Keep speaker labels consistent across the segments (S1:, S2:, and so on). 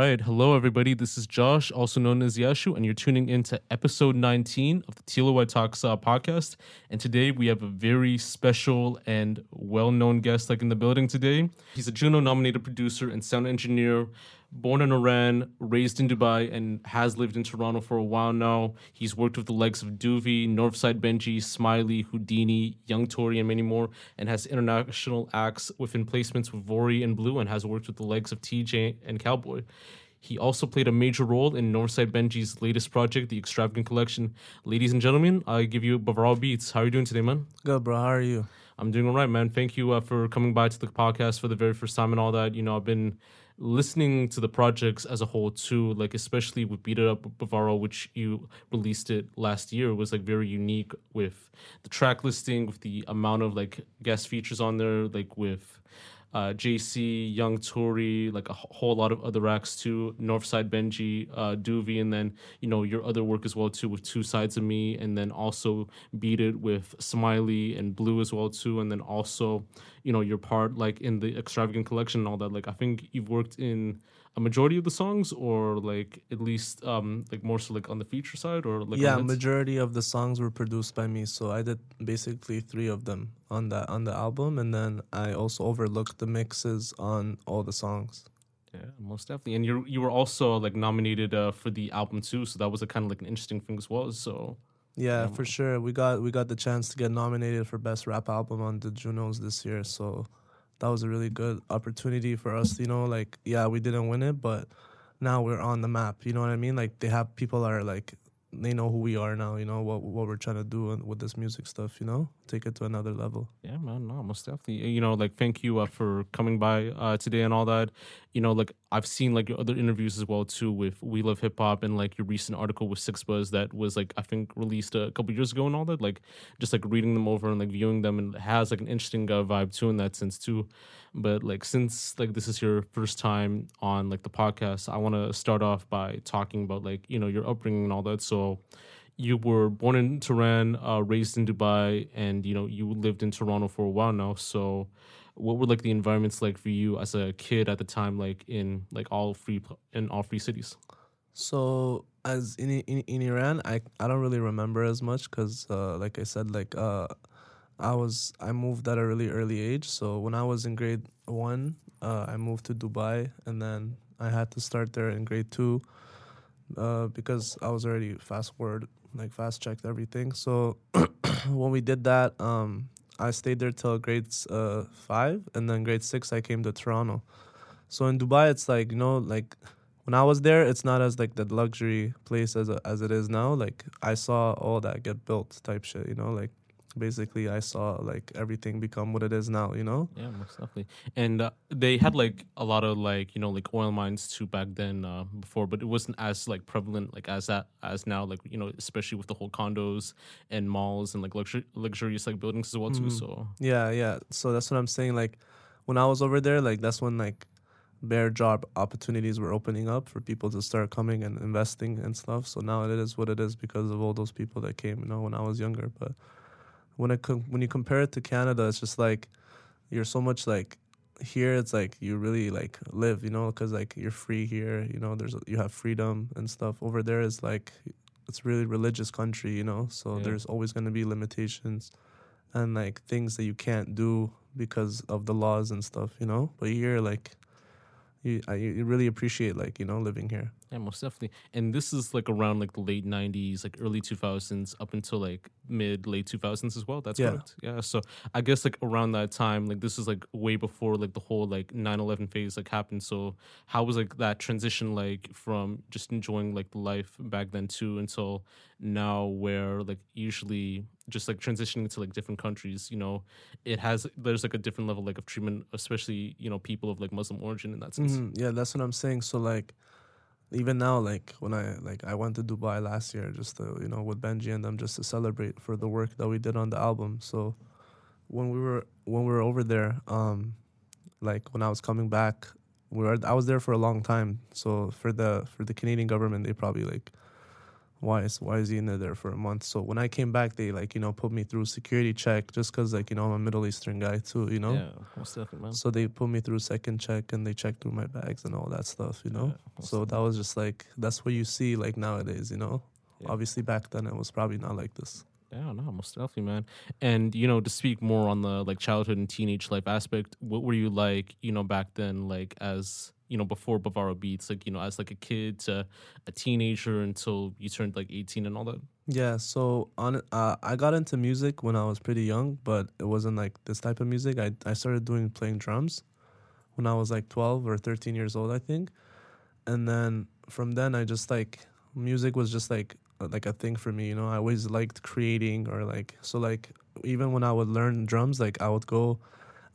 S1: right. Hello, everybody. This is Josh, also known as Yashu, and you're tuning in to episode 19 of the White Talks uh, podcast. And today we have a very special and well known guest like in the building today. He's a Juno nominated producer and sound engineer born in Iran, raised in Dubai, and has lived in Toronto for a while now. He's worked with the likes of Doovie, Northside Benji, Smiley, Houdini, Young Tory, and many more, and has international acts within placements with Vori and Blue, and has worked with the likes of TJ and Cowboy. He also played a major role in Northside Benji's latest project, the Extravagant Collection. Ladies and gentlemen, I give you Bavaro Beatz. How are you doing today, man?
S2: Good, bro. How are you?
S1: I'm doing all right, man. Thank you uh, for coming by to the podcast for the very first time and all that. You know, I've been listening to the projects as a whole too, like especially with Beat It Up Bavaro, which you released it last year, was like very unique with the track listing, with the amount of like guest features on there, like with uh, JC, Young Tory, like a whole lot of other acts too. Northside Benji, uh, Doovie, and then you know your other work as well too with Two Sides of Me, and then also Beat It with Smiley and Blue as well too, and then also you know your part like in the Extravagant Collection and all that. Like I think you've worked in a majority of the songs or like at least um like more so like on the feature side or like
S2: yeah majority of the songs were produced by me so i did basically three of them on that on the album and then i also overlooked the mixes on all the songs.
S1: Yeah most definitely and you you were also like nominated uh, for the album too so that was a kind of like an interesting thing as well so.
S2: Yeah, um, for sure. We got we got the chance to get nominated for best rap album on the Junos this year, so that was a really good opportunity for us. You know, like yeah, we didn't win it, but now we're on the map. You know what I mean? Like they have people are like they know who we are now. You know what what we're trying to do with this music stuff. You know, take it to another level.
S1: Yeah, man, no, most definitely. You know, like thank you uh, for coming by uh, today and all that. You know, like I've seen like your other interviews as well too with We Love Hip Hop and like your recent article with 6ixBuzz that was like I think released a couple years ago and all that. Like just like reading them over and like viewing them and has like an interesting uh, vibe too in that sense too. But like since like this is your first time on like the podcast, I want to start off by talking about like you know your upbringing and all that. So you were born in Tehran, uh, raised in Dubai, and you know you lived in Toronto for a while now. So what were like the environments like for you as a kid at the time, like in like all free in all free cities?
S2: So as in in, in Iran, I I don't really remember as much because uh, like I said, like uh, I was I moved at a really early age. So when I was in grade one, uh, I moved to Dubai, and then I had to start there in grade two uh, because I was already fast forward, like fast checked everything. So when we did that, um, I stayed there till grade uh, five, and then grade six I came to Toronto. So in Dubai, it's like you know, like when I was there, it's not as like the luxury place as as it is now. Like I saw all that get built type shit, you know, like basically I saw like everything become what it is now, you know?
S1: Yeah, most definitely. And uh, they had like a lot of like, you know, like oil mines too back then uh, before, but it wasn't as like prevalent like as that as now, like, you know, especially with the whole condos and malls and like luxury, luxurious like buildings as well too. Mm. So
S2: Yeah, yeah. So that's what I'm saying. Like when I was over there, like that's when like bare job opportunities were opening up for people to start coming and investing and stuff. So now it is what it is because of all those people that came, you know, when I was younger. But when it com- when you compare it to Canada, it's just like you're so much like here. It's like you really like live, you know, because like you're free here. You know, there's you have freedom and stuff. Over there is like it's really religious country, you know. So yeah. there's always going to be limitations and like things that you can't do because of the laws and stuff, you know. But here, like you, I, you really appreciate like you know living here.
S1: Yeah, most definitely. And this is like around like the late '90s, like early 2000s, up until like mid late 2000s as well. That's yeah. correct. Yeah. So I guess like around that time, like this is like way before like the whole like 9/11 phase like happened. So how was like that transition like from just enjoying like life back then too until now, where like usually just like transitioning to like different countries, you know, it has there's like a different level like of treatment, especially you know people of like Muslim origin in that sense.
S2: Mm-hmm. Yeah, that's what I'm saying. So like even now, like when I like I went to Dubai last year just to you know with Benji and them just to celebrate for the work that we did on the album. So when we were when we were over there, um, like when I was coming back, we were I was there for a long time. So for the for the Canadian government, they probably like why is why is he in there for a month? So when I came back, they like you know put me through security check just because like you know I'm a Middle Eastern guy too, you know.
S1: Yeah, most definitely, man.
S2: So they put me through second check and they checked through my bags and all that stuff, you know.
S1: Yeah,
S2: so that was just like that's what you see like nowadays, you know.
S1: Yeah.
S2: Obviously back then it was probably not like this.
S1: Yeah, no, most definitely, man. And you know, to speak more on the like childhood and teenage life aspect, what were you like, you know, back then, like as you know, before Bavaro Beatz, like you know, as like a kid to a teenager until you turned like eighteen and all that.
S2: Yeah, so on uh, I got into music when I was pretty young, but it wasn't like this type of music. I I started doing playing drums when I was like 12 or 13 years old, I think. And then from then I just like music was just like like a thing for me, you know. I always liked creating or like so like even when I would learn drums, like I would go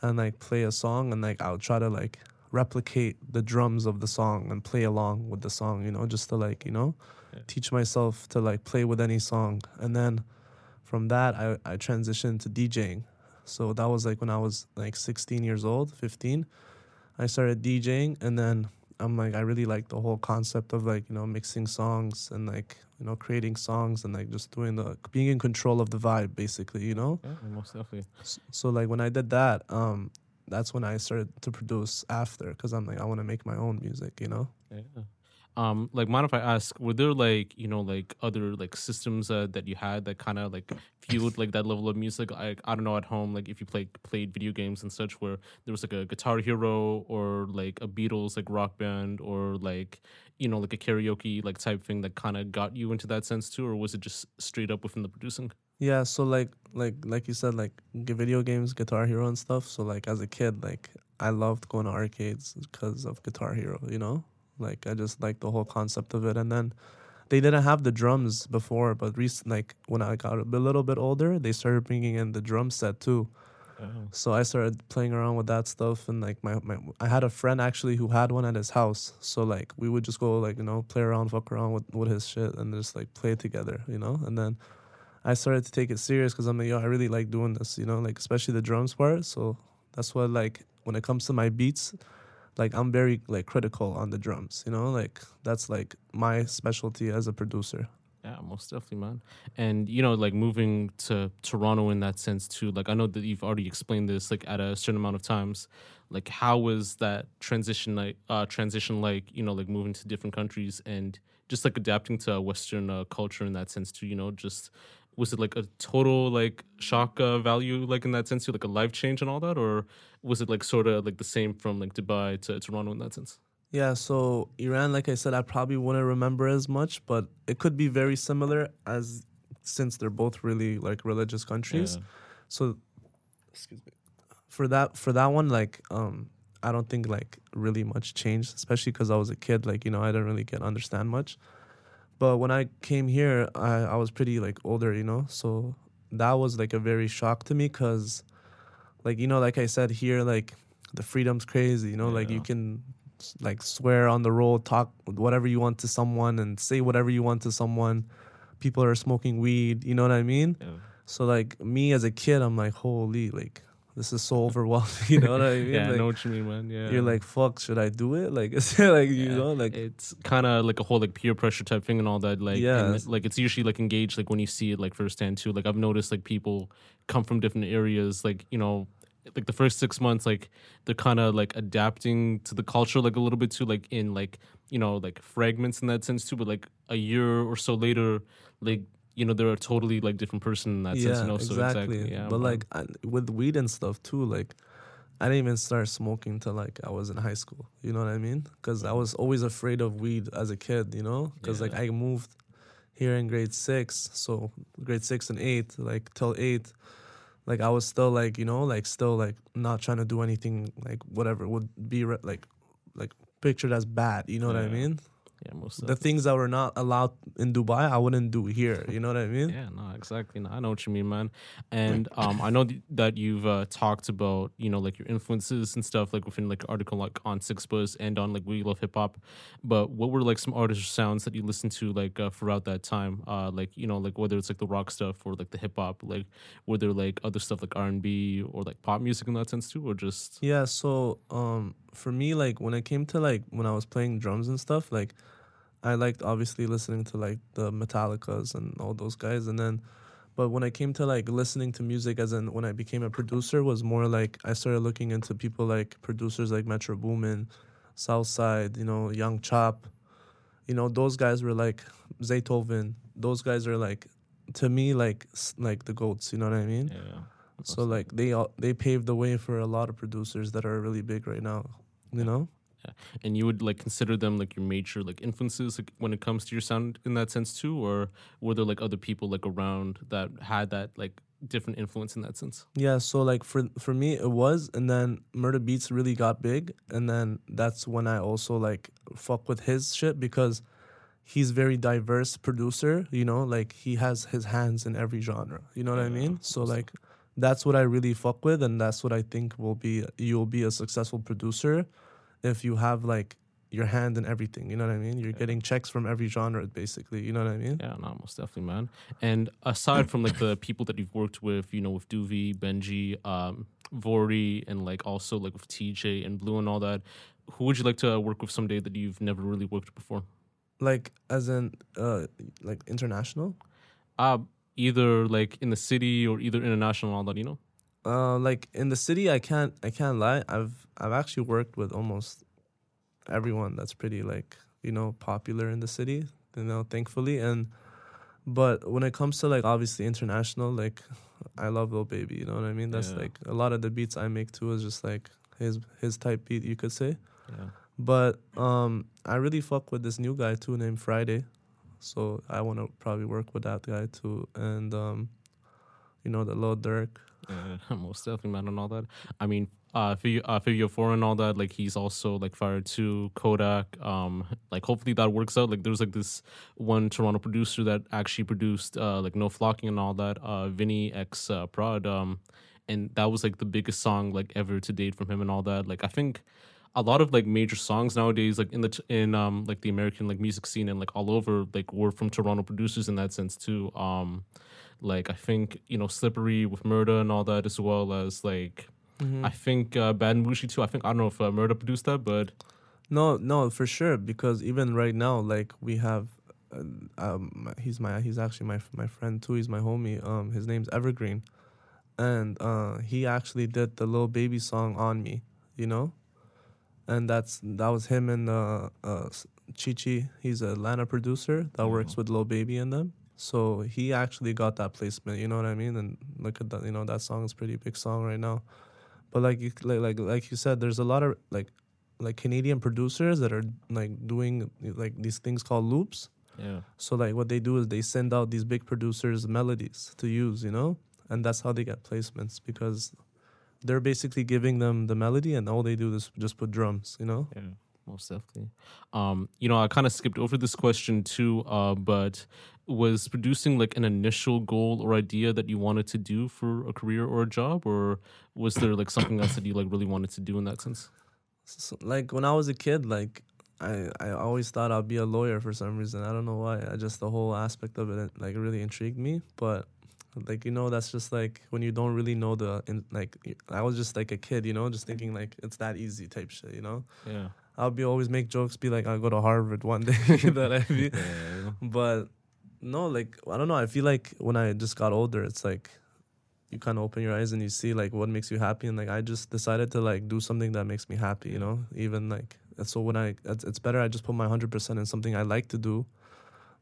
S2: and like play a song and like I would try to like replicate the drums of the song and play along with the song, you know, just to like, you know,
S1: Yeah.
S2: teach myself to like play with any song. And then from that, I, I transitioned to DJing. So that was like when I was like 16 years old, 15. I started DJing and then I'm like, I really like the whole concept of like, you know, mixing songs and like, you know, creating songs and like just doing the, being in control of the vibe basically, you know?
S1: Yeah, most definitely.
S2: S- So like when I did that, um, that's when I started to produce after because I'm like I want to make my own music, you know.
S1: Yeah. Um, like, mind if I ask, were there like you know like other like systems uh, that you had that kind of like fueled like that level of music? Like I don't know at home, like if you played played video games and such, where there was like a Guitar Hero or like a Beatles like rock band or like you know like a karaoke like type thing that kind of got you into that sense too, or was it just straight up within the producing?
S2: Yeah, so like like like you said, like video games, Guitar Hero and stuff. So like as a kid, like I loved going to arcades because of Guitar Hero, you know. Like I just like the whole concept of it, and then they didn't have the drums before, but recent like when I got a little bit older, they started bringing in the drum set too.
S1: Oh.
S2: So I started playing around with that stuff, and like my, my I had a friend actually who had one at his house. So like we would just go like you know play around, fuck around with with his shit, and just like play together, you know. And then I started to take it serious because I'm like, yo, I really like doing this, you know, like especially the drums part. So that's what like when it comes to my beats, like I'm very like critical on the drums, you know, like that's like my specialty as a producer.
S1: Yeah, most definitely, man. And you know, like moving to Toronto in that sense too. Like I know that you've already explained this like at a certain amount of times. Like how was that transition like uh transition like, you know, like moving to different countries and just like adapting to Western uh, culture in that sense too, you know, just was it like a total like shock uh, value like in that sense too, like a life change and all that, or was it like sort of like the same from like Dubai to Toronto in that sense?
S2: Yeah, so Iran, like I said, I probably wouldn't remember as much, but it could be very similar as since they're both really like religious countries.
S1: Yeah.
S2: So, excuse me. For that, for that one, like, um, I don't think like really much changed, especially because I was a kid. Like, you know, I didn't really get understand much. But when I came here, I I was pretty like older, you know, so that was like a very shock to me because, like, you know, like I said here, like the freedom's crazy, you know, like you can s- like swear on the road, talk whatever you want to someone, and say whatever you want to someone. People are smoking weed, you know what I mean?
S1: Yeah.
S2: So like me as a kid, I'm like, holy, like this is so overwhelming. You know what I mean?
S1: Yeah, I know what you mean, man. Yeah.
S2: You're like, fuck, should I do it? Like, is it like you know, like
S1: it's kind of like a whole like peer pressure type thing and all that like
S2: Yeah.
S1: and, like it's usually like engaged like when you see it like firsthand too like i've noticed like people come from different areas like you know like the first six months like they're kind of like adapting to the culture like a little bit too like in like you know like fragments in that sense too but like a year or so later like you know they're a totally like different person in that sense you know so exactly yeah
S2: but like I, with weed and stuff too, like I didn't even start smoking till like I was in high school. You know what I mean? Because I was always afraid of weed as a kid. You know, because like I moved here in grade six, so grade six and eight, like till eight. Like I was still like you know like still like not trying to do anything like whatever would be re- like like pictured as bad. You know what I mean?
S1: Yeah most
S2: The things that were not allowed in Dubai, I wouldn't do here. You know what I mean?
S1: Yeah, no, exactly. No, I know what you mean, man. And um, I know th- that you've uh, talked about, you know, like your influences and stuff, like within like article like on 6ixBuzz and on like We Love Hip Hop. But what were like some artists sounds that you listened to like uh, throughout that time? Uh, like you know, like whether it's like the rock stuff or like the hip hop, like were there like other stuff like R and B or like pop music in that sense too, or just
S2: Yeah, so um for me like when it came to like when I was playing drums and stuff, like I liked obviously listening to like the Metallicas and all those guys, and then, but when I came to like listening to music, as in when I became a producer, was more like I started looking into people like producers like Metro Boomin, Southside, you know, Young Chop, you know, those guys were like Zaytoven. Those guys are like, to me, like like the goats. You know what I mean?
S1: Yeah.
S2: So like they all, they paved the way for a lot of producers that are really big right now. You know?
S1: and you would like consider them like your major like influences like when it comes to your sound in that sense too or were there like other people like around that had that like different influence in that sense
S2: Yeah, so like for for me it was and then Murder Beats really got big and then that's when I also like fuck with his shit because he's very diverse producer, you know, like he has his hands in every genre. You know what I mean? So like that's what I really fuck with and that's what I think will be you'll be a successful producer if you have like your hand in everything. You know what I mean? You're
S1: Yeah.
S2: getting checks from every genre basically. You know what I mean?
S1: yeah no most definitely man and aside from like the people that you've worked with you know with Duvi Benji um Vori and like also like with TJ and Blue and all that who would you like to work with someday that you've never really worked with before
S2: Like as in uh like international?
S1: uh either like in the city or either international and all that you know
S2: Uh, like in the city, I can't I can't lie. I've I've actually worked with almost everyone that's pretty like you know popular in the city. You know, thankfully, and but when it comes to like obviously international, like I love Lil Baby. You know what I mean? That's
S1: Yeah.
S2: like a lot of the beats I make too is just like his his type beat, you could say.
S1: yeah
S2: But um, I really fuck with this new guy too named Friday, so I want to probably work with that guy too, and um, you know the Lil Durk.
S1: Yeah, most definitely, man, and all that. I mean, uh, Figure, uh, Four and all that. Like, he's also like fired to Kodak. Um, like, hopefully that works out. Like, there's like this one Toronto producer that actually produced uh, like No Flocking and all that. Uh, Vinny X uh, Prod. Um, and that was like the biggest song like ever to date from him and all that. Like, I think a lot of like major songs nowadays, like in the t- in um like the American like music scene and like all over, like were from Toronto producers in that sense too. Um, like I think you know Slippery with Murder and all that, as well as like I think uh, Bad and Boujee too. I think I don't know if uh, Murder produced that, but
S2: No, no, for sure. Because even right now, like we have, uh, um, he's my, he's actually my my friend too. He's my homie. Um, his name's Evergreen, and uh, he actually did the Lil Baby song on me. You know, and that's that was him and uh, uh, Chichi. He's a Atlanta producer that works with Lil Baby and them. So he actually got that placement. You know what I mean? And look at that. You know that song is a pretty big song right now. But like you, like like like you said, there's a lot of like like Canadian producers that are like doing like these things called loops.
S1: yeah,
S2: So like what they do is they send out these big producers melodies to use, you know, and that's how they get placements because they're basically giving them the melody and all they do is just put drums, you know.
S1: yeah, most definitely. Um, you know, I kind of skipped over this question too, uh, but was producing like an initial goal or idea that you wanted to do for a career or a job, or was there like something else that you like really wanted to do in that sense?
S2: So, like when I was a kid, like I I always thought I'd be a lawyer for some reason. I don't know why. I just the whole aspect of it like really intrigued me. But like you know, that's just like when you don't really know the in, like. I was just like a kid, you know, just thinking like it's that easy type shit, you know.
S1: Yeah,
S2: I'll be always make jokes, be like I'll go to Harvard one day that I be,
S1: yeah,
S2: but no, like I don't know. I feel like when I just got older, it's like you kind of open your eyes and you see like what makes you happy, and like I just decided to like do something that makes me happy, you know. Even like so when I it's, it's better I just put my hundred percent in something I like to do,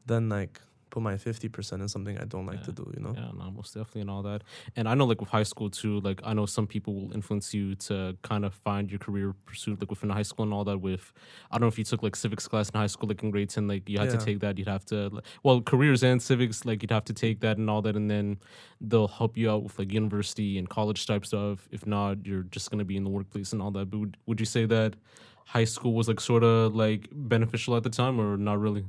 S2: than like put my fifty percent in something I don't like to do, you know.
S1: Yeah, no, most definitely and all that. And I know like with high school too, like I know some people will influence you to kind of find your career pursuit like within high school and all that with I don't know if you took like civics class in high school like in grade 10 like you had to take that you'd have to like, well careers and civics like you'd have to take that and all that and then they'll help you out with like university and college type stuff. If not you're just going to be in the workplace and all that. But would, would you say that high school was like sort of like beneficial at the time or not really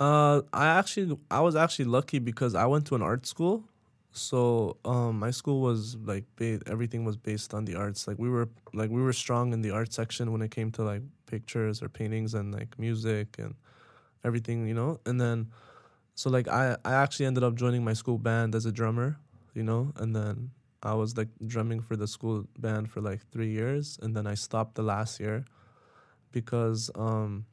S2: Uh, I actually I was actually lucky because I went to an art school, so um, my school was like ba- everything was based on the arts. Like we were like we were strong in the art section when it came to like pictures or paintings and like music and everything, you know. And then, so like I I actually ended up joining my school band as a drummer, you know, and then I was like drumming for the school band for like three years, and then I stopped the last year because um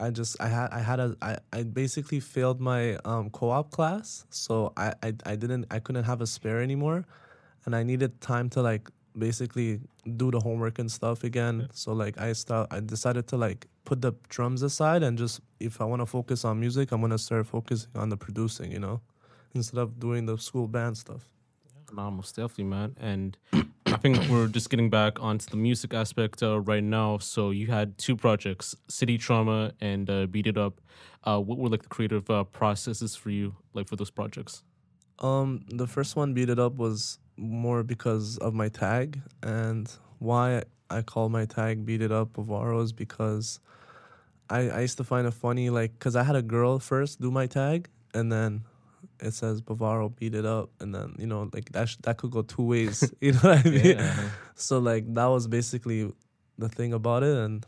S2: I just I had I had a I, I basically failed my um, co-op class, so I, I I didn't I couldn't have a spare anymore, and I needed time to like basically do the homework and stuff again. So like I start I decided to like put the drums aside and just if I want to focus on music, I'm gonna start focusing on the producing, you know, instead of doing the school band stuff.
S1: No, most definitely, man. And I think we're just getting back onto the music aspect uh, right now. So you had two projects, City Trauma and uh, Beat It Up. Uh, what were like the creative uh, processes for you, like for those projects?
S2: Um, the first one, Beat It Up, was more because of my tag and why I call my tag Beat It Up Bavaro is because I, I used to find it funny, like, because I had a girl first do my tag and then it says Bavaro beat it up, and then you know like that sh- that could go two ways. you know what I mean?
S1: Yeah.
S2: So like that was basically the thing about it, and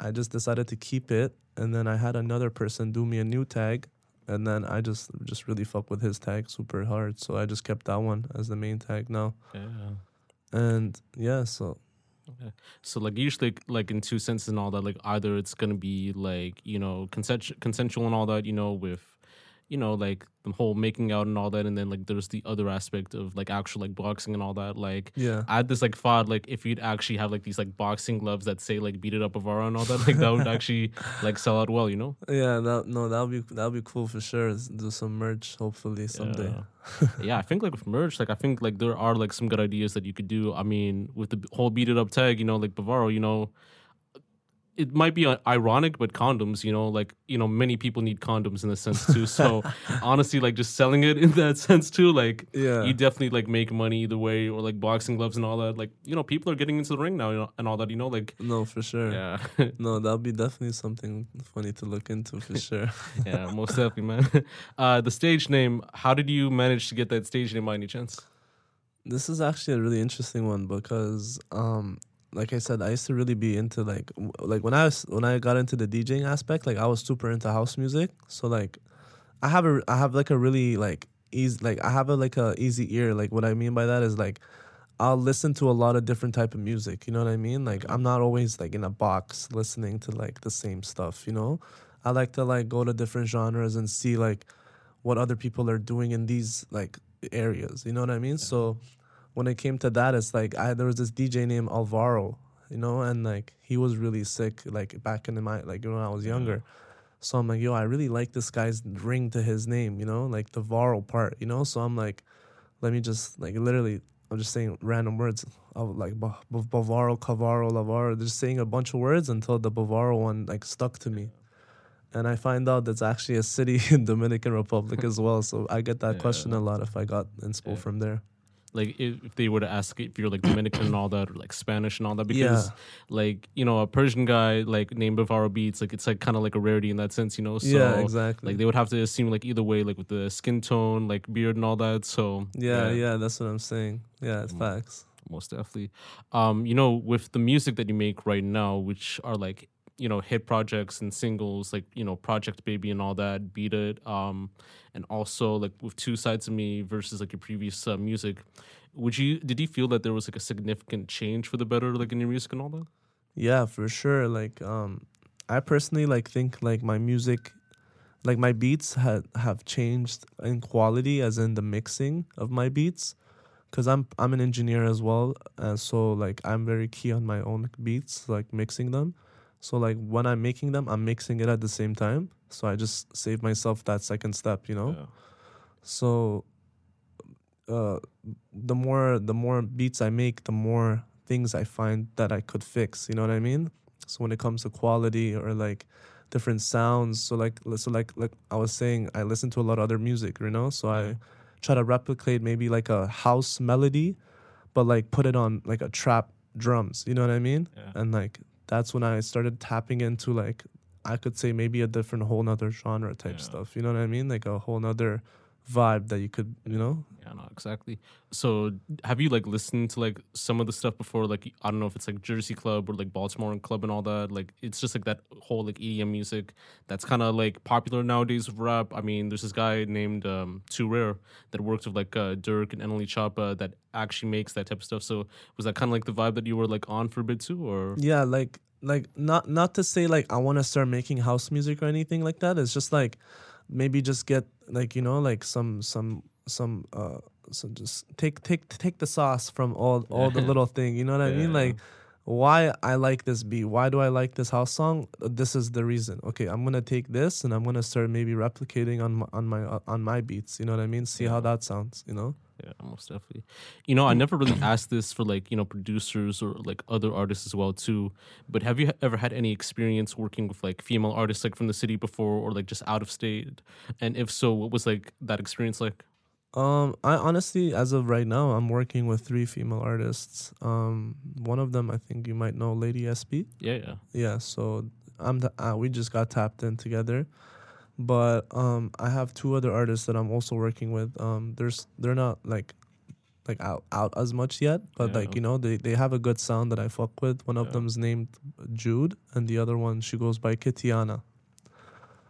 S2: I just decided to keep it. And then I had another person do me a new tag, and then I just just really fuck with his tag super hard. So I just kept that one as the main tag now.
S1: Yeah.
S2: And yeah, so Okay.
S1: So like usually like in two senses and all that, like either it's gonna be like you know consent consensual and all that, you know, with you know like the whole making out and all that, and then like there's the other aspect of like actual like boxing and all that. Like
S2: yeah.
S1: I had this like thought like if you'd actually have like these like boxing gloves that say like beat it up Bavaro and all that, like that would actually like sell out well, you know?
S2: Yeah, that no, that'll be that'll be cool for sure. Do some merch hopefully someday.
S1: Yeah. yeah, I think like with merch, like I think like there are like some good ideas that you could do. I mean, with the whole beat it up tag, you know, like Bavaro, you know, it might be uh, ironic, but condoms, you know, like you know, many people need condoms in a sense too. So honestly, like just selling it in that sense too, like
S2: Yeah.
S1: you definitely like make money either way, or like boxing gloves and all that. Like you know, people are getting into the ring now you know, and all that. You know, like
S2: No, for sure.
S1: yeah,
S2: No, that'll be definitely something funny to look into for sure.
S1: yeah, most definitely, man. Uh, the stage name. How did you manage to get that stage name by any chance?
S2: This is actually a really interesting one because, um, like I said, I used to really be into like like when I was when I got into the DJing aspect, like I was super into house music. So like, I have a I have like a really like easy like I have a like a easy ear. Like what I mean by that is like. I'll listen to a lot of different type of music, you know what I mean? Like I'm not always like in a box listening to like the same stuff, you know? I like to like go to different genres and see like what other people are doing in these like areas, you know what I mean? So when it came to that, it's like I there was this DJ named Alvaro, you know, and like he was really sick, like back in the my like when I was younger. So I'm like, yo, I really like this guy's ring to his name, you know, like the Varo part, you know. So I'm like, let me just like literally, I'm just saying random words of like Ba- Ba- Bavaro, Cavaro, Lavaro, just saying a bunch of words until the Bavaro one like stuck to me. And I find out that's actually a city in Dominican Republic as well. So I get that question a lot if I got inspo
S1: Yeah.
S2: from there.
S1: Like if, they were to ask if you're like Dominican and all that, or like Spanish and all that, because
S2: Yeah.
S1: like you know a Persian guy like named Bavaro Beatz, like it's like kind of like a rarity in that sense, you know. So
S2: yeah, exactly.
S1: like they would have to assume like either way, like with the skin tone, like beard and all that. So
S2: yeah, yeah, that's what I'm saying. Yeah, it's
S1: Mm.
S2: facts.
S1: most definitely. Um, you know, with the music that you make right now, which are like you know hit projects and singles, like you know Project Baby and all that, Beat It, um, and also like with Two Sides of Me versus like your previous uh, music. Would you did you feel that there was like a significant change for the better, like in your music and all that?
S2: Yeah, for sure. Like, um, I personally like think like my music, like my beats had have changed in quality, as in the mixing of my beats, because I'm I'm an engineer as well, and so like I'm very key on my own beats, like mixing them. So like when I'm making them, I'm mixing it at the same time. So I just save myself that second step, you know. So uh the more the more beats I make, the more things I find that I could fix, you know what I mean? So when it comes to quality or like different sounds, so like so like like I was saying, I listen to a lot of other music, you know? So I try to replicate maybe like a house melody, but like put it on like a trap drums, you know what I mean?
S1: Yeah.
S2: And like that's when I started tapping into like I could say maybe a different whole nother genre type
S1: Yeah.
S2: stuff. You know what I mean? Like a whole nother vibe that you could, you know?
S1: Yeah, no, exactly. So, have you like listened to like some of the stuff before? Like, I don't know if it's like Jersey Club or like Baltimore Club and all that. Like, it's just like that whole like EDM music that's kind of like popular nowadays with rap. I mean, there's this guy named um, Too Rare that works with like uh, Durk and NLE Choppa that actually makes that type of stuff. So, was that kind of like the vibe that you were like on for a bit too, or
S2: Yeah, like like not not to say like I want to start making house music or anything like that. It's just like maybe just get like you know like some some some uh so just take take take the sauce from all all the little thing. You know what I mean? Like why I like this beat. Why do I like this house song? This is the reason. Okay, I'm gonna take this and I'm gonna start maybe replicating on my, on my uh, on my beats. You know what I mean? See how that sounds. You know?
S1: Yeah, most definitely. You know, I never really asked this for like, you know, producers or like other artists as well too. But have you ever had any experience working with like female artists like from the city before or like just out of state? And if so, what was like that experience like?
S2: Um, I honestly, as of right now, I'm working with three female artists. Um, one of them I think you might know, Lady SB.
S1: Yeah, yeah.
S2: Yeah, so I'm the uh, we just got tapped in together, but um, I have two other artists that I'm also working with. Um, there's they're not like like out out as much yet, but
S1: Yeah.
S2: like you know they they have a good sound that I fuck with. One of
S1: Yeah.
S2: them's named Jude, and the other one she goes by Kitiana.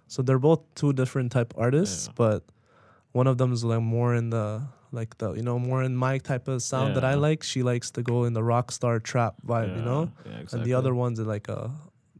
S2: So they're both two different type artists,
S1: Yeah.
S2: but one of them is like more in the like the you know more in my type of sound that I like. She likes to go in the rock star trap vibe, you know
S1: Yeah,
S2: and the other ones like a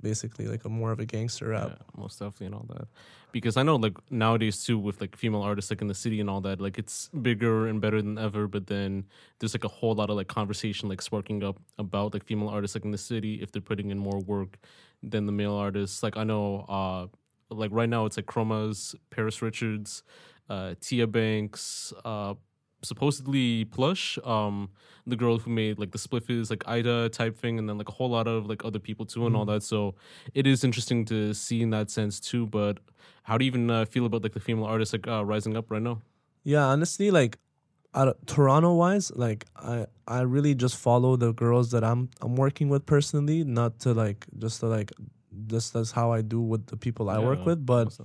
S2: basically like a more of a gangster rap.
S1: Yeah, most definitely and all that. Because I know like nowadays too with like female artists like in the city and all that, like it's bigger and better than ever. But then there's like a whole lot of like conversation like sparking up about like female artists like in the city if they're putting in more work than the male artists. Like I know uh like right now it's like Chromas, Paris Richards, uh Tia Banks, uh supposedly plush um the girl who made like the spliffers like ida type thing and then like a whole lot of like other people too and all that. So it is interesting to see in that sense too but how do you even uh, feel about like the female artists like uh, rising up right now?
S2: Yeah, honestly, like out of Toronto wise, like I I really just follow the girls that I'm I'm working with personally, not to like just to like just that's how I do with the people I work with, but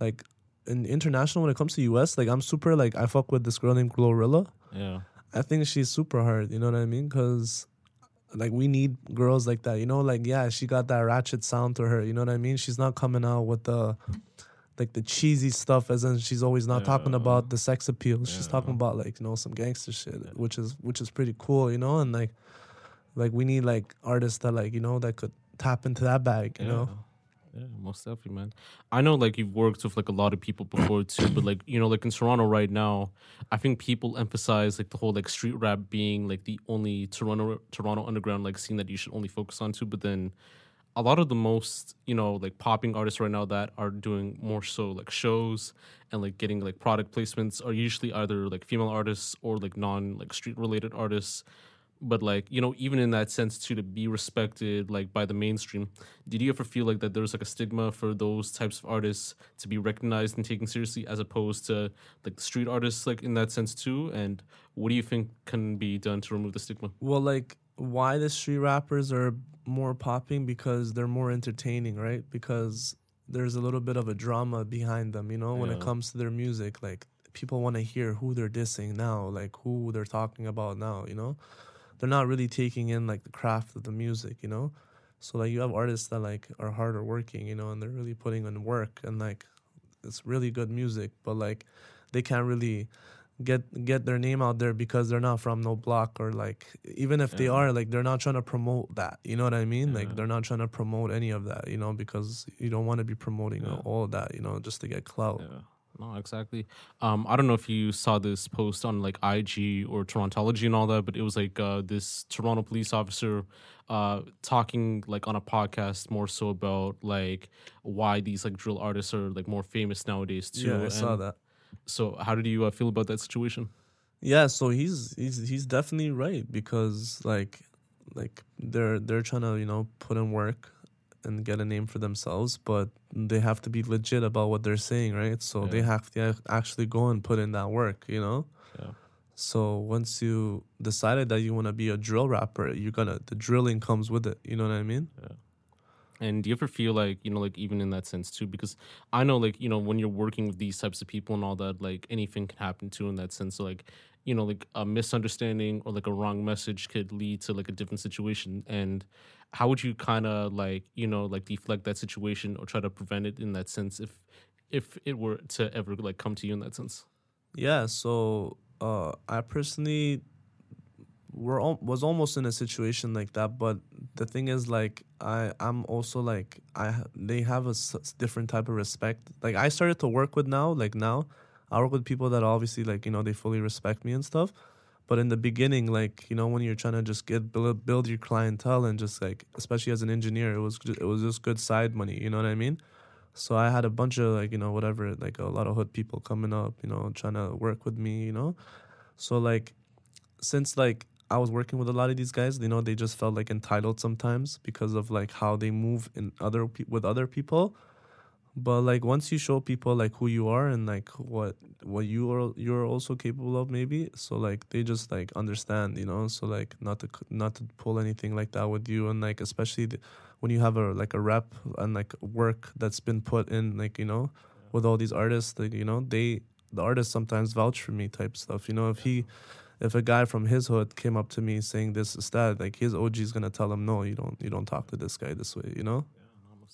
S2: like in international when it comes to US, like I'm super like I fuck with this girl named Glorilla.
S1: yeah
S2: I think she's super hard. You know what I mean? Because like we need girls like that. You know, like yeah, she got that ratchet sound to her. You know what I mean? She's not coming out with the like the cheesy stuff, as in she's always not talking about the sex appeal. She's
S1: Yeah.
S2: talking about like you know some gangster shit, which is which is pretty cool. You know, and like like we need like artists that like you know that could tap into that bag. You know.
S1: Yeah, most definitely, man. I know like you've worked with like a lot of people before too, but like you know, like in Toronto right now, I think people emphasize like the whole like street rap being like the only Toronto Toronto underground like scene that you should only focus on too. But then a lot of the most, you know, like popping artists right now that are doing more so like shows and like getting like product placements are usually either like female artists or like non like street related artists but like you know even in that sense too to be respected like by the mainstream did you ever feel like that there's like a stigma for those types of artists to be recognized and taken seriously as opposed to like street artists like in that sense too and what do you think can be done to remove the stigma
S2: Well, like why the street rappers are more popping because they're more entertaining, right? Because there's a little bit of a drama behind them, you know, when it comes to their music. Like people want to hear who they're dissing now, like who they're talking about now, you know? They're not really taking in like the craft of the music, you know? So like you have artists that like are harder working, you know, and they're really putting in work and like it's really good music, but like they can't really get get their name out there because they're not from no block or like even if they are like they're not trying to promote that you know what i mean
S1: Yeah.
S2: like they're not trying to promote any of that you know because you don't want to be promoting
S1: Yeah.
S2: all of that you know just to get clout
S1: yeah no exactly. Um i don't know if you saw this post on like ig or torontology and all that but it was like uh this toronto police officer uh talking like on a podcast more so about like why these like drill artists are like more famous nowadays too
S2: yeah i saw that.
S1: so how did you uh, feel about that situation?
S2: Yeah so he's he's he's definitely right because like like they're they're trying to you know put in work and get a name for themselves but they have to be legit about what they're saying right so they have to actually go and put in that work you know
S1: yeah
S2: So once you decided that you want to be a drill rapper, you're gonna the drilling comes with it. You know what I mean? Yeah.
S1: And do you ever feel like, you know, like even in that sense too? Because I know, like, you know, when you're working with these types of people and all that, like anything can happen too in that sense. So, like, you know, like a misunderstanding or like a wrong message could lead to like a different situation. And how would you kind of like, you know, like deflect that situation or try to prevent it in that sense if if it were to ever like come to you in that sense?
S2: Yeah. So uh, I personally were was almost in a situation like that but the thing is like i i'm also like i they have a s- different type of respect like i started to work with now like now i work with people that obviously like you know they fully respect me and stuff but in the beginning like you know when you're trying to just get build, build your clientele and just like especially as an engineer it was ju- it was just good side money you know what i mean so i had a bunch of like you know whatever like a lot of hood people coming up you know trying to work with me you know so like since like I was working with a lot of these guys, you know, they just felt like entitled sometimes because of like how they move in other pe- with other people. But like once you show people like who you are and like what what you are you're also capable of maybe, so like they just like understand, you know. So like not to not to pull anything like that with you and like especially the, when you have a like a rep and like work that's been put in like you know with all these artists like you know they the artists sometimes vouch for me type stuff you know if he if a guy from his hood came up to me saying this is that like his OG is gonna tell him no you don't you don't talk to this guy this way you know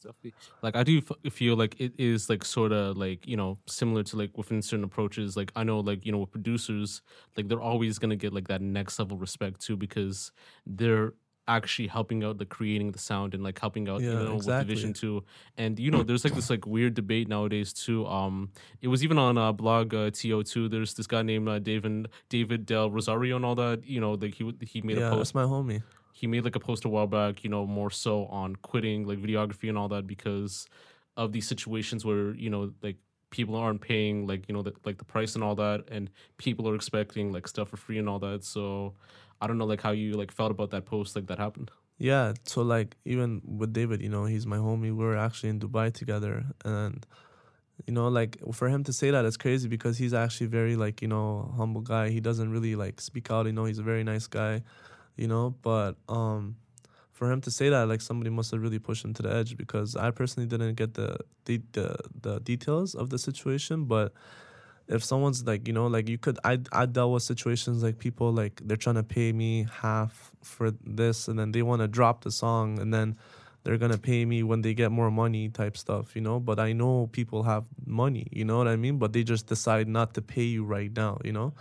S1: Yeah, no, most definitely. Like I do f- feel like it is like sort of like you know similar to like within certain approaches. Like I know like you know with producers, like they're always gonna get like that next level respect too because they're actually helping out the creating the sound and like helping out you
S2: Yeah,
S1: know with the vision too. And you know there's like this like weird debate nowadays too. Um, it was even on uh, blog uh, To two. There's this guy named uh, David David Del Rosario and all that. You know like he he made
S2: yeah
S1: a post
S2: that's my homie
S1: he made like a post a while back, you know, more so on quitting like videography and all that because of these situations where you know like people aren't paying like you know the, like the price and all that, and people are expecting like stuff for free and all that. So I don't know like how you like felt about that post like that happened.
S2: yeah so like even with David you know he's my homie we were actually in Dubai together and you know like for him to say that it's crazy because he's actually very like you know humble guy he doesn't really like speak out you know he's a very nice guy you know? But um for him to say that like somebody must have really pushed him to the edge because i personally didn't get the the the, the details of the situation. But if someone's like you know like you could i i dealt with situations like people like they're trying to pay me half for this and then they want to drop the song and then they're gonna pay me when they get more money type stuff you know? But i know people have money you know what i mean? But they just decide not to pay you right now you know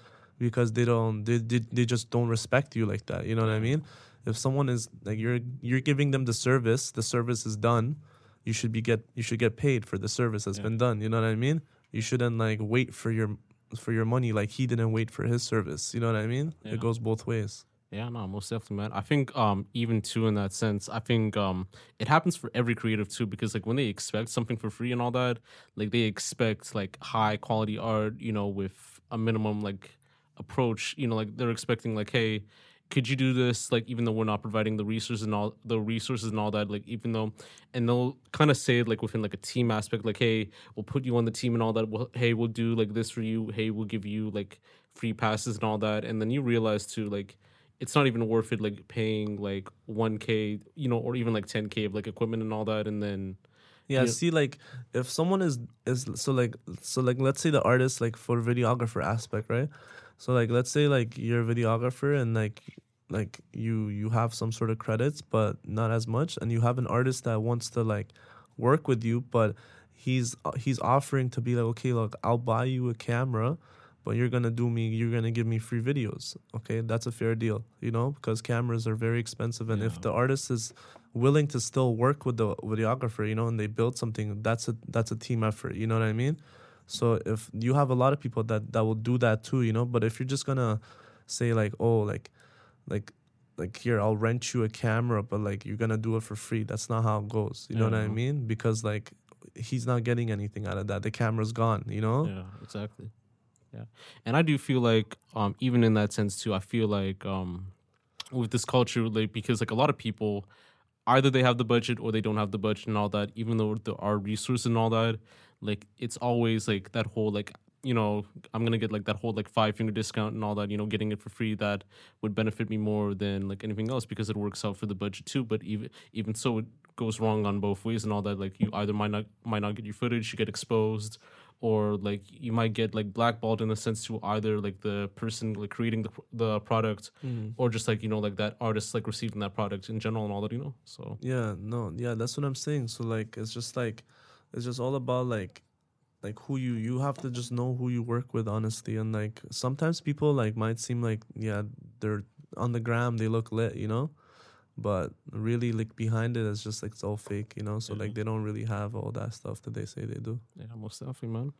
S2: because they don't they, they, they just don't respect you like that you know what i mean if someone is like you're you're giving them the service the service is done you should be get you should get paid for the service that's
S1: Yeah.
S2: been done you know what i mean you shouldn't like wait for your for your money like he didn't wait for his service you know what i mean
S1: Yeah.
S2: it goes both ways
S1: Yeah, no, most definitely, man. I think um even too in that sense, I think um it happens for every creative too because like when they expect something for free and all that, like they expect like high quality art, you know, with a minimum like approach, you know, like they're expecting like, hey, could you do this like even though we're not providing the resources and all the resources and all that like even though and they'll kind of say it like within like a team aspect like hey we'll put you on the team and all that well, hey we'll do like this for you hey we'll give you like free passes and all that and then you realize too like it's not even worth it like paying like 1k you know or even like 10k of like equipment and all that and then
S2: Yeah,
S1: Yeah.
S2: see, like if someone is is so like so like let's say the artist like for videographer aspect, right? So like let's say like you're a videographer and like like you you have some sort of credits but not as much, and you have an artist that wants to like work with you, but he's he's offering to be like, okay, look, I'll buy you a camera. But you're gonna do me. You're gonna give me free videos. Okay, that's a fair deal, you know, because cameras are very expensive, and if the artist is willing to still work with the videographer, you know, and they build something, that's a that's a team effort. You know what I mean? So if you have a lot of people that that will do that too, you know, but if you're just gonna say like, oh, like, like, like here, I'll rent you a camera, but like you're gonna do it for free. That's not how it goes. You know what I mean? Because like he's not getting anything out of that. The camera's gone. You know?
S1: Yeah, exactly. Yeah. And I do feel like um even in that sense too, I feel like um with this culture like because like a lot of people either they have the budget or they don't have the budget and all that, even though there are resources and all that, like it's always like that whole like you know, I'm gonna get like that whole like five finger discount and all that, you know, getting it for free that would benefit me more than like anything else because it works out for the budget too. But even even so it goes wrong on both ways and all that. Like you either might not might not get your footage, you get exposed, or like you might get like blackballed in the sense to either like the person like creating the the product
S2: Mhm.
S1: or just like you know like that artist like receiving that product in general and all that you know so
S2: Yeah, no, yeah, that's what I'm saying. So like it's just like it's just all about like like who you you have to just know who you work with honestly and like sometimes people like might seem like yeah, they're on the gram they look lit, you know, but really like behind it it's just like it's all fake, you know. So like they don't really have all that stuff that they say they do.
S1: Yeah, most definitely, man.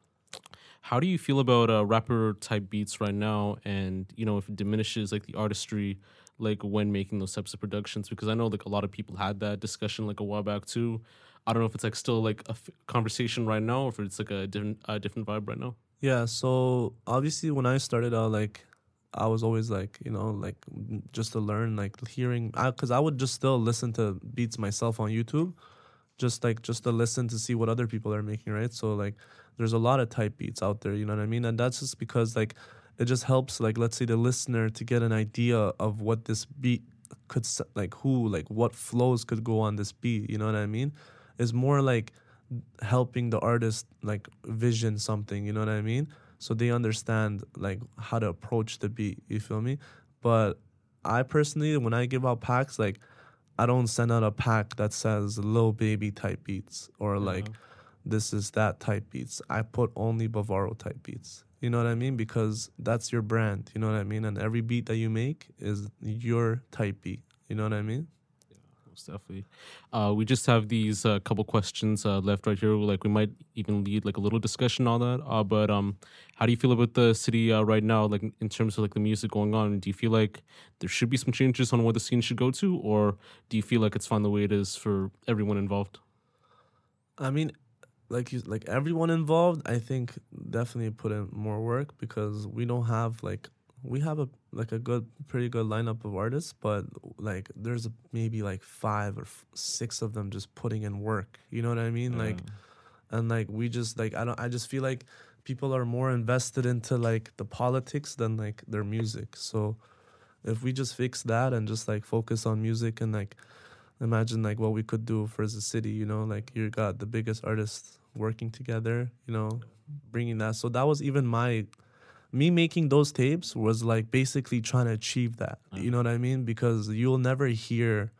S1: How do you feel about uh, rapper type beats right now? And you know, if it diminishes like the artistry, like when making those types of productions, because I know like a lot of people had that discussion like a while back too. I don't know if it's like still like a conversation right now, or if it's like a different a different vibe right now.
S2: Yeah, so obviously when I started out, like I was always like, you know, like just to learn, like hearing, because I, would just still listen to beats myself on YouTube, just like just to listen to see what other people are making, right? So like, there's a lot of type beats out there, you know what I mean? And that's just because like it just helps, like let's say the listener to get an idea of what this beat could, like who, like what flows could go on this beat, you know what I mean? It's more like helping the artist like vision something you know what i mean? So they understand like how to approach the beat you feel me? But i personally when i give out packs like i don't send out a pack that says Lil Baby type beats or like this is that type beats. I put only bavaro type beats. You know what i mean? Because that's your brand you know what i mean? And every beat that you make is your type beat you know what i mean
S1: Most definitely. Uh, we just have these uh, couple questions uh, left right here. Like we might even lead like a little discussion on that. Uh, but um, how do you feel about the city uh, right now? Like in terms of like the music going on, do you feel like there should be some changes on where the scene should go to, or do you feel like it's fine the way it is for everyone involved?
S2: I mean, like you, like everyone involved, I think definitely put in more work because we don't have like we have a like a good, pretty good lineup of artists, but like there's maybe like five or f- six of them just putting in work. You know what I mean? Like, mm. and like we just like I don't. I just feel like people are more invested into like the politics than like their music. So if we just fix that and just like focus on music and like imagine like what we could do for the city you know like you got the biggest artists working together you know bringing that so that was even my me making those tapes was like basically trying to achieve that you mm-hmm. know what i mean? Because you'll never hear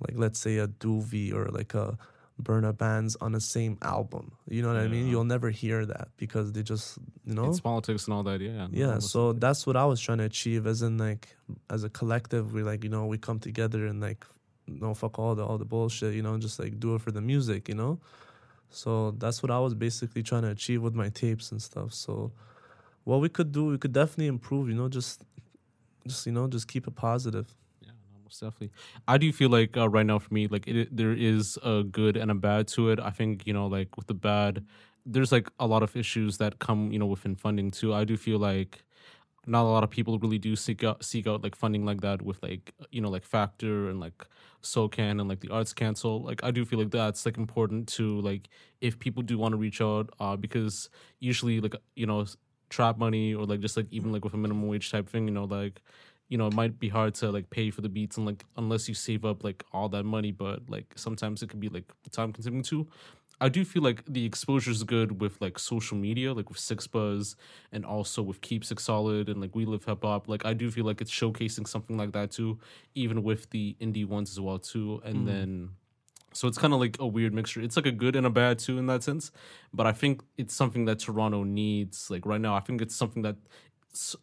S2: like let's say a Doovie or like a Burna Bandz on the same album you know what i mean? You'll never hear that because they just you know?
S1: It's politics and all that. Yeah.
S2: yeah so that's what i was trying to achieve as in like as a collective we like you know we come together and like no fuck all the all the bullshit you know just like do it for the music you know? So that's what i was basically trying to achieve with my tapes and stuff so what we could do we could definitely improve you know just just you know just keep it positive
S1: Yeah, most definitely. I do feel like uh, right now for me, like it, there is a good and a bad to it. I think you know, like with the bad, there's like a lot of issues that come you know within funding too. I do feel like not a lot of people really do seek out seek out like funding like that with like you know like Factor and like SOCAN and like the Arts Council. Like I do feel like that's like important to like if people do want to reach out, uh, because usually like you know trap money or like just like even like with a minimum wage type thing, you know like you know, it might be hard to like pay for the beats and like unless you save up like all that money, but like sometimes it can be like time consuming too. I do feel like the exposure is good with like social media, like with 6ixBuzz and also with Keep Six Solid and like We Live Hip Hop. Like I do feel like it's showcasing something like that too, even with the indie ones as well too. And mm. then so it's kind of like a weird mixture. It's like a good and a bad too in that sense. But I think it's something that Toronto needs. Like right now, I think it's something that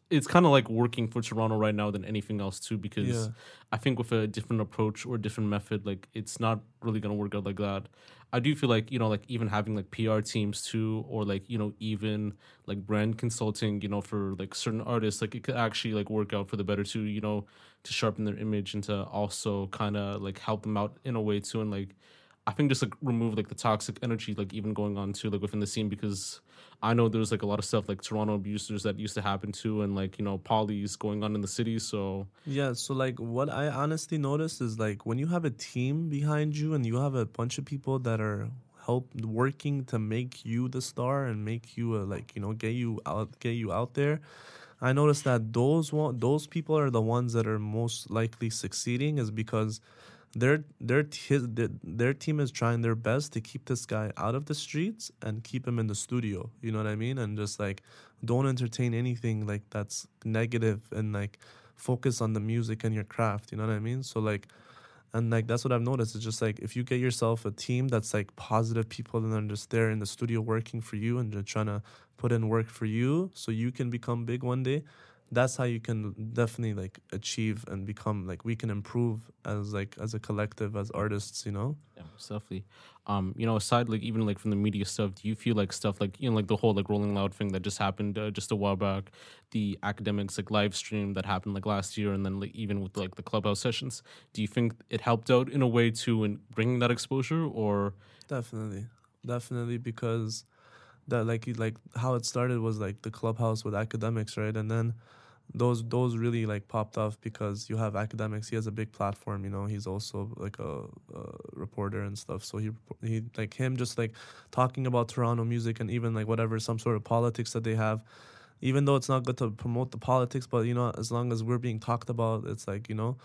S1: it's, kind of like working for Toronto right now than anything else too. Because
S2: Yeah.
S1: I think with a different approach or different method, like it's not really gonna work out like that. I do feel like you know, like even having like PR teams too, or like you know, even like brand consulting, you know, for like certain artists, like it could actually like work out for the better too. You know, to sharpen their image and to also kind of like help them out in a way too, and like I think just like remove like the toxic energy like even going on too like within the scene because I know there's like a lot of stuff like Toronto abusers that used to happen too and like you know polys going on in the city so
S2: Yeah, so like what I honestly noticed is like when you have a team behind you and you have a bunch of people that are help working to make you the star and make you a, like you know get you out get you out there. I noticed that those one those people are the ones that are most likely succeeding is because their their his, their, their team is trying their best to keep this guy out of the streets and keep him in the studio. You know what I mean? And just like don't entertain anything like that's negative and like focus on the music and your craft. You know what I mean? So like, and like that's what I've noticed. It's just like if you get yourself a team that's like positive people and they're just there in the studio working for you and just trying to put in work for you, so you can become big one day. That's how you can definitely like achieve and become like we can improve as like as a collective as artists you know?
S1: Yeah, definitely. Um, you know, aside like even like from the media stuff, do you feel like stuff like you know like the whole like Rolling Loud thing that just happened uh, just a while back, the Akademiks like live stream that happened like last year, and then like even with like the clubhouse sessions, do you think it helped out in a way too in bringing that exposure, or?
S2: Definitely. Definitely because that like like how it started was like the clubhouse with Akademiks right? And then those those really like popped off because you have Akademiks he has a big platform you know he's also like a, a reporter and stuff so he he like him just like talking about toronto music and even like whatever some sort of politics that they have even though it's not good to promote the politics but you know as long as we're being talked about it's like you know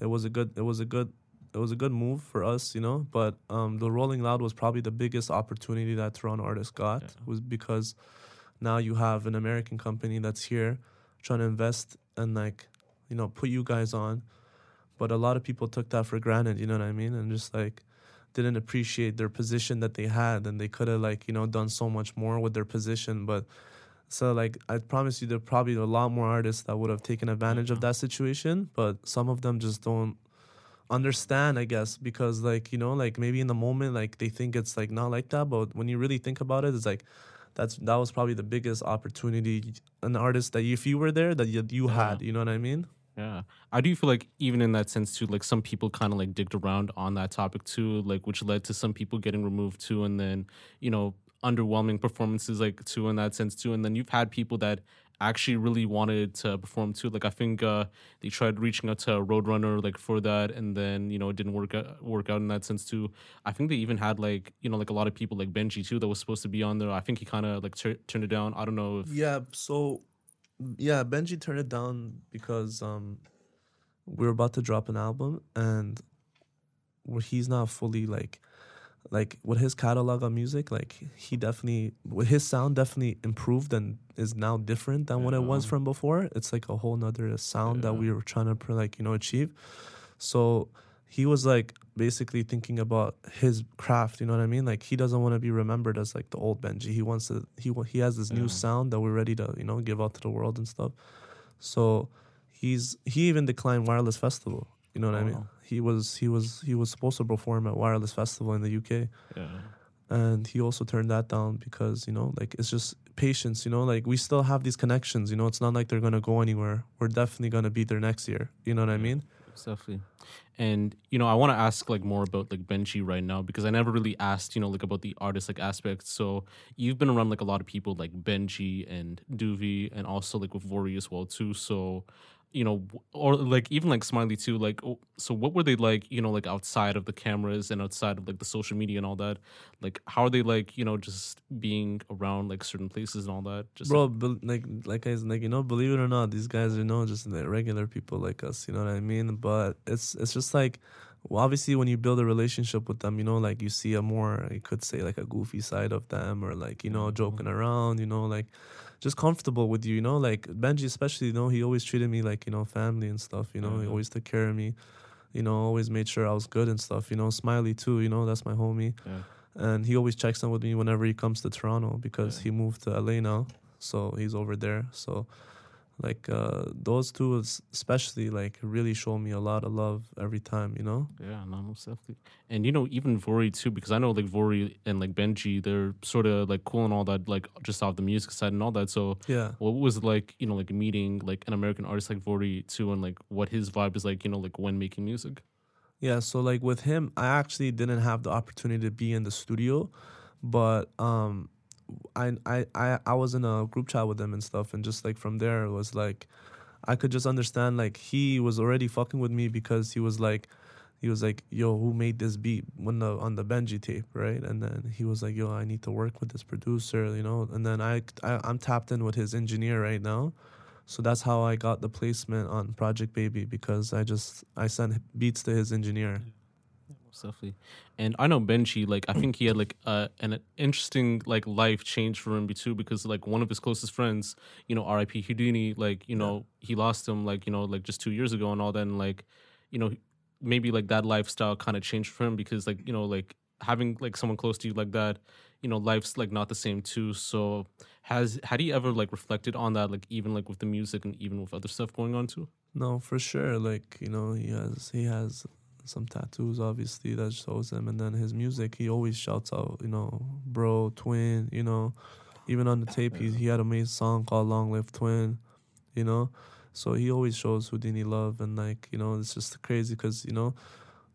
S2: it was a good it was a good it was a good move for us, you know. But um, the Rolling Loud was probably the biggest opportunity that Toronto artists got
S1: Yeah.
S2: was because now you have an American company that's here trying to invest and like you know put you guys on, but a lot of people took that for granted, you know what I mean, and just like didn't appreciate their position that they had, and they could have like you know done so much more with their position, but. So like I promise you, there are probably a lot more artists that would have taken advantage of that situation, but some of them just don't understand i guess because like you know like maybe in the moment like they think it's like not like that but when you really think about it it's like that's that was probably the biggest opportunity an artist that if you were there that you, you
S1: Yeah.
S2: had you know what i mean
S1: Yeah. I do feel like even in that sense too, like some people kind of like digged around on that topic too, like which led to some people getting removed too, and then you know underwhelming performances like too in that sense too, and then you've had people that actually really wanted to perform too. Like I think uh, they tried reaching out to Roadrunner like for that, and then you know it didn't work out, work out in that sense too. I think they even had like you know like a lot of people like Benji too that was supposed to be on there. I think he kind of like tur- turned it down. I don't know if
S2: yeah so yeah benji turned it down because um we were about to drop an album and where he's not fully like like with his catalog of music like he definitely with his sound definitely improved and is now different than what it was from before. It's like a whole nother sound that we were trying to like you know achieve. So he was like basically thinking about his craft you know what i mean? Like he doesn't want to be remembered as like the old benji. He wants to he he has this new sound that we're ready to you know give out to the world and stuff. So he's he even declined wireless festival you know what i
S1: Oh,
S2: mean?
S1: Wow.
S2: He was he was he was supposed to perform at wireless festival in the uk
S1: yeah.
S2: and he also turned that down because you know like it's just patience you know like we still have these connections you know it's not like they're gonna go anywhere we're definitely gonna be there next year you know what i mean
S1: Definitely. And you know, I want to ask like more about like Benji right now because I never really asked, you know, like about the artist like aspect. So you've been around like a lot of people like Benji and Duvi and also like with Vory as well too. So you know, or like even like Smiley too. Like, oh, so what were they like? You know, like outside of the cameras and outside of like the social media and all that. Like, how are they like? You know, just being around like certain places and all that. Just
S2: bro bel like like I like you know believe it or not these guys are you know just like regular people like us you know what I mean but it's it's just like well, obviously when you build a relationship with them you know like you see a more you could say like a goofy side of them or like you know
S1: Mhm.
S2: joking around you know like just comfortable with you you know like Benji especially you know he always treated me like you know family and stuff you know he
S1: Mhm.
S2: always took care of me you know always made sure I was good and stuff you know Smiley too you know that's my homie
S1: yeah.
S2: and he always checks in with me whenever he comes to Toronto because
S1: Yeah.
S2: he moved to LA now, so he's over there. So, like uh, those two, especially like really show me a lot of love every time, you know.
S1: Yeah, no, most definitely. And you know, even Vory too, because I know like Vory and like Benji, they're sort of like cool and all that, like just off the music side and all that. So,
S2: Yeah,
S1: what was it like, you know, like meeting like an American artist like Vory too, and like what his vibe is like, you know, like when making music?
S2: yeah. So like with him, I actually didn't have the opportunity to be in the studio, but um, I I I I was in a group chat with him and stuff, and just like from there it was like. I could just understand like he was already fucking with me because he was like he was like, "Yo, who made this beat when the on the Benji tape, right?" And then he was like, "Yo, I need to work with this producer, you know." And then I, I I'm tapped in with his engineer right now, so that's how I got the placement on Project Baby because I just I sent beats to his engineer.
S1: Most definitely. And I know Benji, like I think he had like uh, an interesting like life change for him too, because like one of his closest friends, you know, R.I.P. Houdini, like you know, he lost him like you know like just two years ago and all that, and like you know maybe like that lifestyle kind of changed for him because like you know like having like someone close to you like that, you know life's like not the same too. So has had he ever like reflected on that, like even like with the music and even with other stuff going on too?
S2: No, for sure. Like you know, he has he has some tattoos, obviously that shows him, and then his music, he always shouts out, you know, bro, twin, you know, even on the tape, he he had a made song called "Long Live Twin," you know, so he always shows Houdini love, and like you know, it's just crazy because you know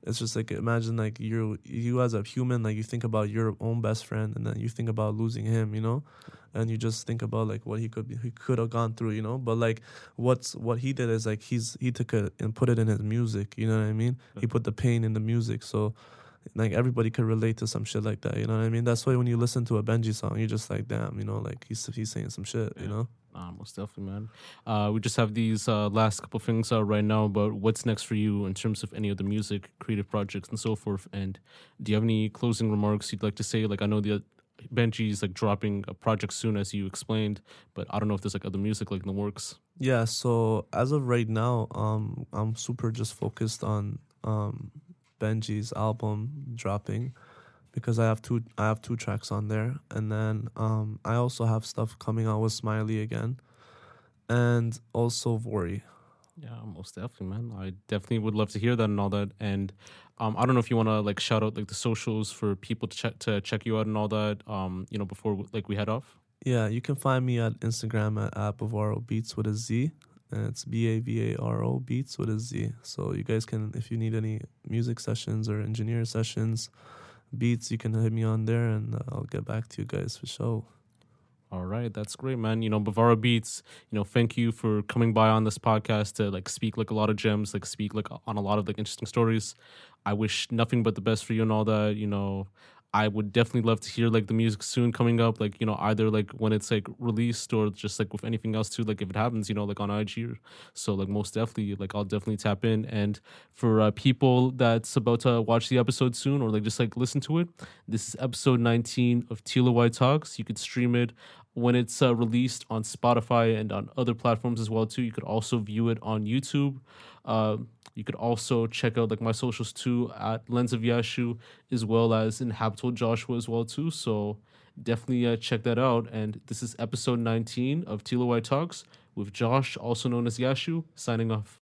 S2: it's just like imagine like you you as a human like you think about your own best friend and then you think about losing him you know and you just think about like what he could be he could have gone through you know but like what's what he did is like he's he took it and put it in his music you know what i mean he put the pain in the music so like everybody could relate to some shit like that you know what i mean that's why when you listen to a benji song you're just like damn you know like he's he's saying some shit you know
S1: Uh, most definitely, man. Uh, we just have these uh, last couple things uh, right now, but what's next for you in terms of any of the music, creative projects, and so forth? And do you have any closing remarks you'd like to say? Like, I know the Benji's like dropping a project soon, as you explained, but I don't know if there's like other music like in the works.
S2: Yeah, so as of right now, um, I'm super just focused on um, Benji's album dropping because I have two I have two tracks on there, and then um, I also have stuff coming out with Smiley again, and also Vory.
S1: Yeah, most definitely, man. I definitely would love to hear that and all that. And um, I don't know if you want to like shout out like the socials for people to check to check you out and all that. Um, you know, before like we head off.
S2: Yeah, you can find me at Instagram at, at Bavaro Beatz with a Z. And it's B A V A R O Beatz with a Z. So you guys can, if you need any music sessions or engineer sessions, beats, you can hit me on there and I'll get back to you guys for sure.
S1: All right, that's great, man. You know, Bavaro Beatz. You know, thank you for coming by on this podcast to like speak like a lot of gems, like speak like on a lot of like interesting stories. I wish nothing but the best for you and all that. You know, I would definitely love to hear like the music soon coming up, like you know either like when it's like released or just like with anything else too. Like if it happens, you know, like on IG. So like most definitely, like I'll definitely tap in. And for uh, people that's about to watch the episode soon or like just like listen to it, this is episode 19 of TLOY Talks. You could stream it when it's uh, released on Spotify and on other platforms as well too. You could also view it on YouTube. Uh, you could also check out like my socials too at Lens of Yashu as well as in Habitable Joshua as well too. So definitely uh, check that out. And this is episode 19 of TLOY Talks with Josh, also known as Yashu, signing off.